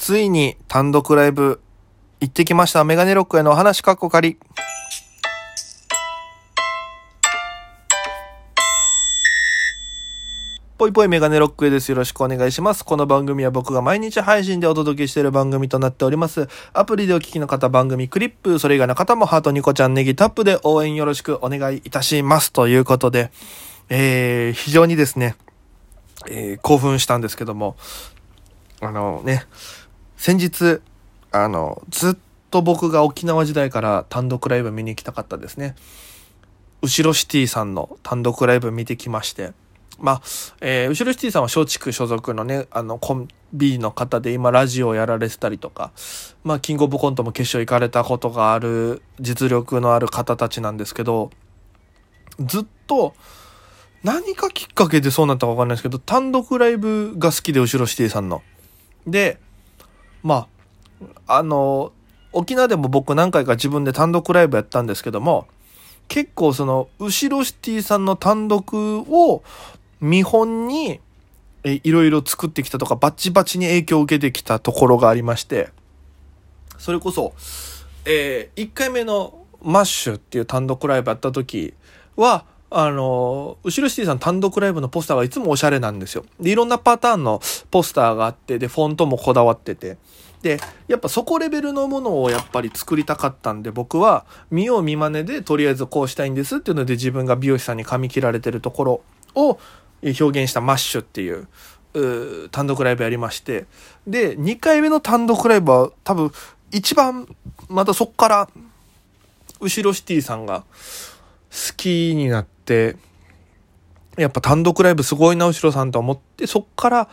ついに単独ライブ行ってきました。メガネロックへのお話かっこ仮。ぽいぽいメガネロックへです。よろしくお願いします。この番組は僕が毎日配信でお届けしている番組となっております。アプリでお聞きの方、番組クリップ、それ以外の方もハートニコちゃんネギタップで応援よろしくお願いいたします。ということで、えー、非常にですね、えー、興奮したんですけども、あのね、先日、あの、ずっと僕が沖縄時代から単独ライブ見に行きたかったですね。後ろシティさんの単独ライブ見てきまして、まあ、えー、後ろシティさんは松竹所属のね、あの、コンビの方で今ラジオをやられてたりとか、まあ、キングオブコントも決勝行かれたことがある実力のある方たちなんですけど、ずっと、何かきっかけでそうなったかわかんないですけど、単独ライブが好きで、後ろシティさんの。で、まあ、あの、沖縄でも僕何回か自分で単独ライブやったんですけども、結構その、後ろシティさんの単独を見本に、え、いろいろ作ってきたとか、バチバチに影響を受けてきたところがありまして、それこそ、えー、1回目のマッシュっていう単独ライブやった時は、あの、うしろシティさん単独ライブのポスターがいつもおしゃれなんですよ。で、いろんなパターンのポスターがあって、で、フォントもこだわってて。で、やっぱそこレベルのものをやっぱり作りたかったんで、僕は見よう見まねでとりあえずこうしたいんですっていうので自分が美容師さんに髪切られてるところを表現したマッシュっていうう単独ライブやりまして。で、2回目の単独ライブは多分一番またそっから後ろシティさんが好きになって、やっぱ単独ライブすごいな、後ろさんと思って、そっから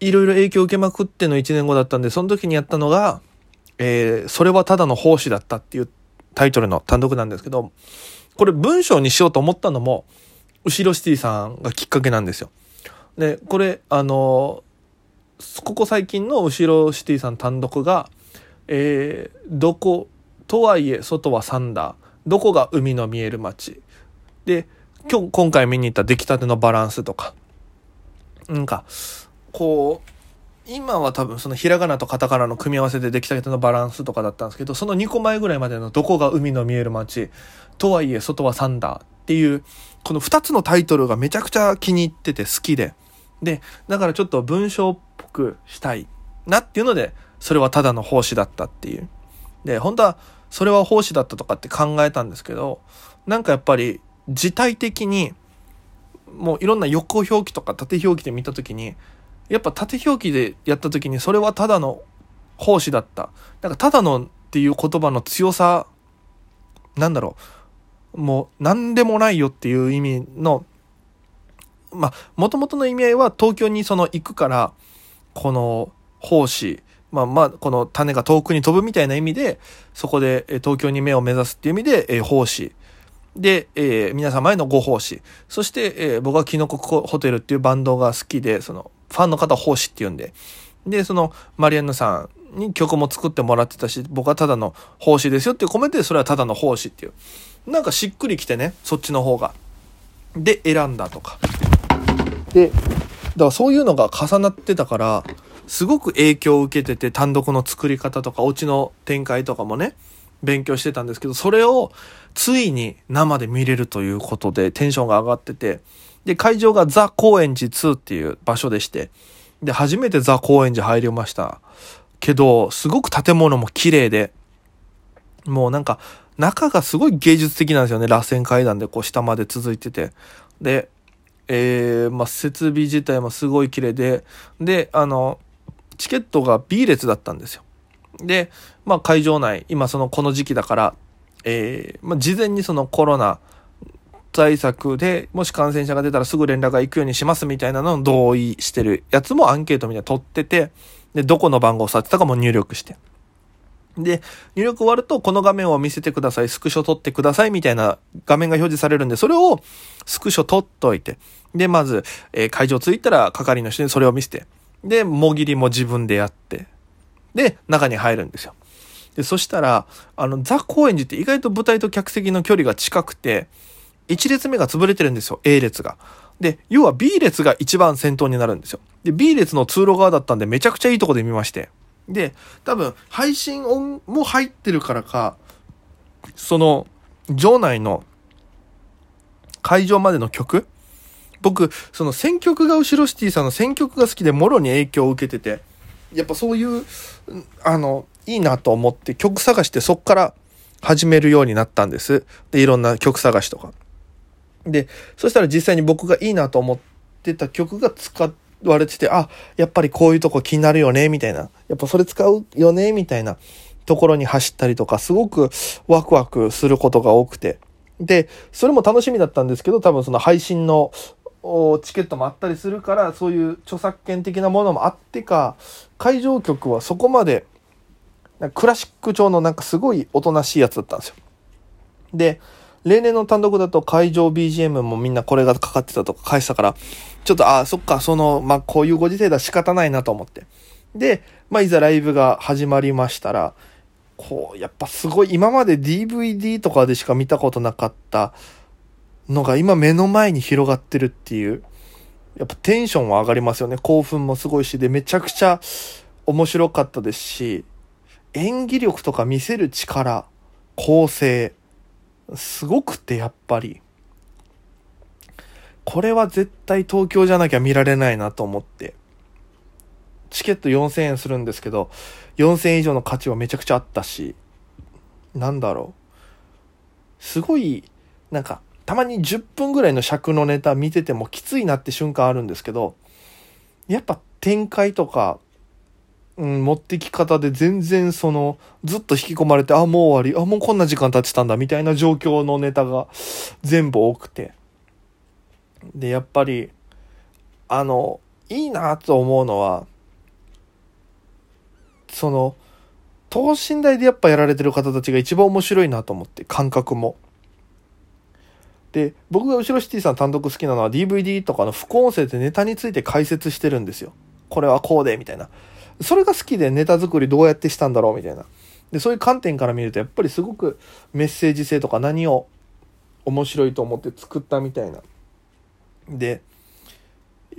いろいろ影響を受けまくっての1年後だったんで、その時にやったのが、えー、それはただの奉仕だったっていうタイトルの単独なんですけど、これ文章にしようと思ったのも、後ろシティさんがきっかけなんですよ。で、これ、あのここ最近の後ろシティさん単独が、えー、どこ、とはいえ外はサンダー、どこが海の見える街、で、今日、今回見に行った出来たてのバランスとか、なんか、こう、今は多分そのひらがなとカタカナの組み合わせで出来たてのバランスとかだったんですけど、その2個前ぐらいまでのどこが海の見える街、とはいえ外はサンダーっていう、この2つのタイトルがめちゃくちゃ気に入ってて好きで、で、だからちょっと文章っぽくしたいなっていうので、それはただの奉仕だったっていう。で、本当はそれは奉仕だったとかって考えたんですけど、なんかやっぱり自体的に、もういろんな横表記とか縦表記で見た時に、やっぱ縦表記でやった時にそれはただの奉仕だった。なんかただのっていう言葉の強さ、なんだろう。もう何でもないよっていう意味の、まあ、もともとの意味合いは東京にその行くから、この奉仕、まあまあ、この種が遠くに飛ぶみたいな意味で、そこで東京に目を目指すっていう意味で、えー、奉仕。で、えー、皆様へのご奉仕。そして、えー、僕はキノコホテルっていうバンドが好きで、その、ファンの方奉仕って言うんで。で、その、マリアンヌさんに曲も作ってもらってたし、僕はただの奉仕ですよっていうコメントで、それはただの奉仕っていう。なんかしっくりきてね、そっちの方が。で、選んだとか。で、だからそういうのが重なってたから、すごく影響を受けてて、単独の作り方とか、オチの展開とかもね、勉強してたんですけど、それをついに生で見れるということでテンションが上がってて、で、会場がザ・高円寺2っていう場所でして、で、初めてザ・高円寺入りました。けど、すごく建物も綺麗で、もうなんか、中がすごい芸術的なんですよね。螺旋階段でこう下まで続いてて。で、えー、まあ、設備自体もすごい綺麗で、で、あの、チケットが B 列だったんですよ。で、まあ会場内、今そのこの時期だから、えー、まあ事前にそのコロナ対策で、もし感染者が出たらすぐ連絡が行くようにしますみたいなのを同意してるやつもアンケートみたいな取ってて、で、どこの番号をさってたかも入力して。で、入力終わると、この画面を見せてください、スクショ撮ってくださいみたいな画面が表示されるんで、それをスクショ撮っといて、で、まず、えー、会場着いたら係の人にそれを見せて、で、もぎりも自分でやって、で、中に入るんですよ。で、そしたら、あの、ザ・高円寺って意外と舞台と客席の距離が近くて、1列目が潰れてるんですよ、A 列が。で、要は B 列が一番先頭になるんですよ。で、B 列の通路側だったんでめちゃくちゃいいとこで見まして。で、多分、配信音も入ってるからか、その、場内の会場までの曲僕、その選曲が後ろシティさんの選曲が好きでもろに影響を受けてて、やっぱそういう、あの、いいなと思って曲探してそっから始めるようになったんです。で、いろんな曲探しとか。で、そしたら実際に僕がいいなと思ってた曲が使われてて、あ、やっぱりこういうとこ気になるよね、みたいな。やっぱそれ使うよね、みたいなところに走ったりとか、すごくワクワクすることが多くて。で、それも楽しみだったんですけど、多分その配信のチケットもあったりするから、そういう著作権的なものもあってか、会場曲はそこまで、クラシック調のなんかすごいおとなしいやつだったんですよ。で、例年の単独だと会場 BGM もみんなこれがかかってたとか返したから、ちょっと、ああ、そっか、その、まあ、こういうご時世だ仕方ないなと思って。で、まあ、いざライブが始まりましたら、こう、やっぱすごい、今まで DVD とかでしか見たことなかったのが今目の前に広がってるっていう、やっぱテンションは上がりますよね。興奮もすごいし、で、めちゃくちゃ面白かったですし、演技力とか見せる力、構成、すごくてやっぱり、これは絶対東京じゃなきゃ見られないなと思って、チケット4000円するんですけど、4000円以上の価値はめちゃくちゃあったし、なんだろう。すごい、なんか、たまに10分ぐらいの尺のネタ見ててもきついなって瞬間あるんですけど、やっぱ展開とか、うん、持ってき方で全然その、ずっと引き込まれて、あ、もう終わり、あ、もうこんな時間経ってたんだ、みたいな状況のネタが全部多くて。で、やっぱり、あの、いいなと思うのは、その、等身大でやっぱやられてる方たちが一番面白いなと思って、感覚も。で、僕が後ろシティさん単独好きなのは DVD とかの副音声でネタについて解説してるんですよ。これはこうで、みたいな。それが好きでネタ作りどうやってしたんだろうみたいな。で、そういう観点から見ると、やっぱりすごくメッセージ性とか何を面白いと思って作ったみたいな。で、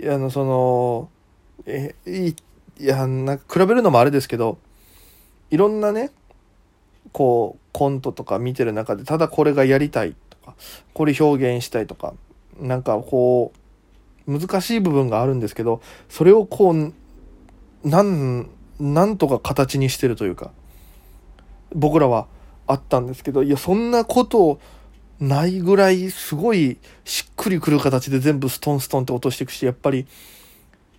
あの、その、え、いや、なんか比べるのもあれですけど、いろんなね、こう、コントとか見てる中で、ただこれがやりたいか、これ表現したいとか、なんかこう、難しい部分があるんですけど、それをこう、なん、なんとか形にしてるというか、僕らはあったんですけど、いや、そんなことないぐらい、すごいしっくりくる形で全部ストンストンって落としていくし、やっぱり、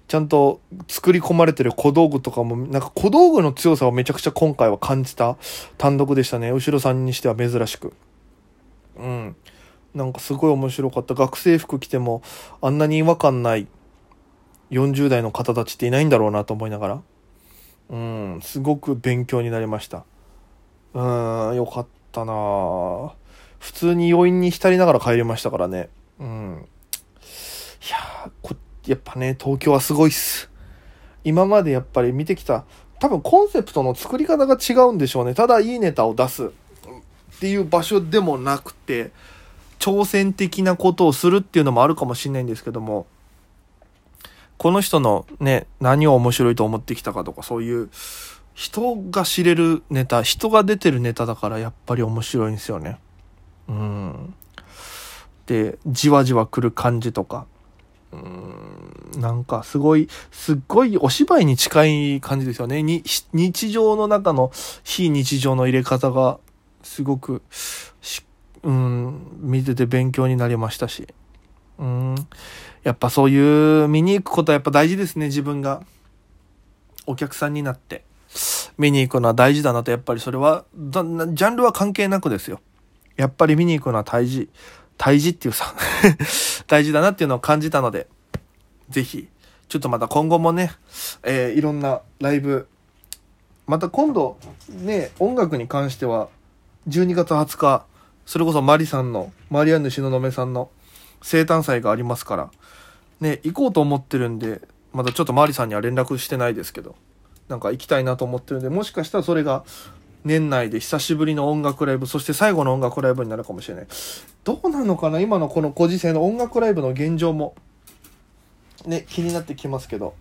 ちゃんと作り込まれてる小道具とかも、なんか小道具の強さをめちゃくちゃ今回は感じた単独でしたね。後ろさんにしては珍しく。うん。なんかすごい面白かった。学生服着てもあんなに違和感ない40代の方たちっていないんだろうなと思いながら、うん、すごく勉強になりました。うん、よかったな普通に余韻に浸りながら帰りましたからね。うん。いやこ、やっぱね、東京はすごいっす。今までやっぱり見てきた、多分コンセプトの作り方が違うんでしょうね。ただいいネタを出すっていう場所でもなくて、挑戦的なことをするっていうのもあるかもしれないんですけども、この人のね、何を面白いと思ってきたかとか、そういう、人が知れるネタ、人が出てるネタだからやっぱり面白いんですよね。うん。で、じわじわ来る感じとか、うーん、なんかすごい、すっごいお芝居に近い感じですよね。に日常の中の非日常の入れ方が、すごく、うん、見てて勉強になりましたし。うん。やっぱそういう見に行くことはやっぱ大事ですね、自分が。お客さんになって。見に行くのは大事だなと、やっぱりそれは、ジャンルは関係なくですよ。やっぱり見に行くのは大事。大事っていうさ 大事だなっていうのを感じたので、ぜひ、ちょっとまた今後もね、えー、いろんなライブ、また今度、ね、音楽に関しては、12月20日、それこそマリさんの、マリアンヌ東雲さんの生誕祭がありますから、ね、行こうと思ってるんで、まだちょっとマリさんには連絡してないですけど、なんか行きたいなと思ってるんで、もしかしたらそれが年内で久しぶりの音楽ライブ、そして最後の音楽ライブになるかもしれない。どうなのかな今のこのご時世の音楽ライブの現状も、ね、気になってきますけど、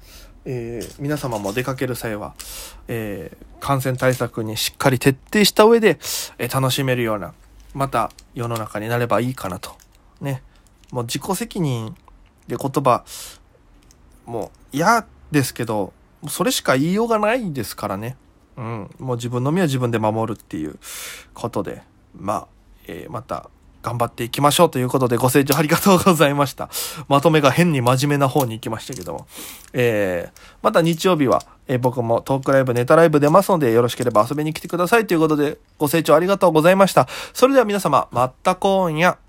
えー、皆様も出かける際は、えー、感染対策にしっかり徹底した上で、えー、楽しめるような、また世の中になればいいかなと。ね。もう自己責任で言葉、もう嫌ですけど、それしか言いようがないですからね。うん。もう自分の身は自分で守るっていうことで、まあ、え、また頑張っていきましょうということでご清聴ありがとうございました。まとめが変に真面目な方に行きましたけども。えー、また日曜日は、えー、僕もトークライブ、ネタライブ出ますのでよろしければ遊びに来てくださいということでご清聴ありがとうございました。それでは皆様、また今夜。